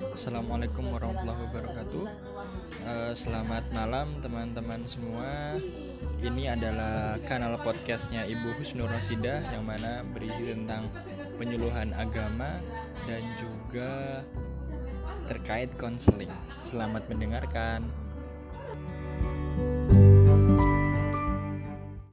Assalamualaikum warahmatullahi wabarakatuh. Eh, selamat malam teman-teman semua. Ini adalah kanal podcastnya Ibu Husnur Rosidah yang mana berisi tentang penyuluhan agama dan juga terkait konseling. Selamat mendengarkan.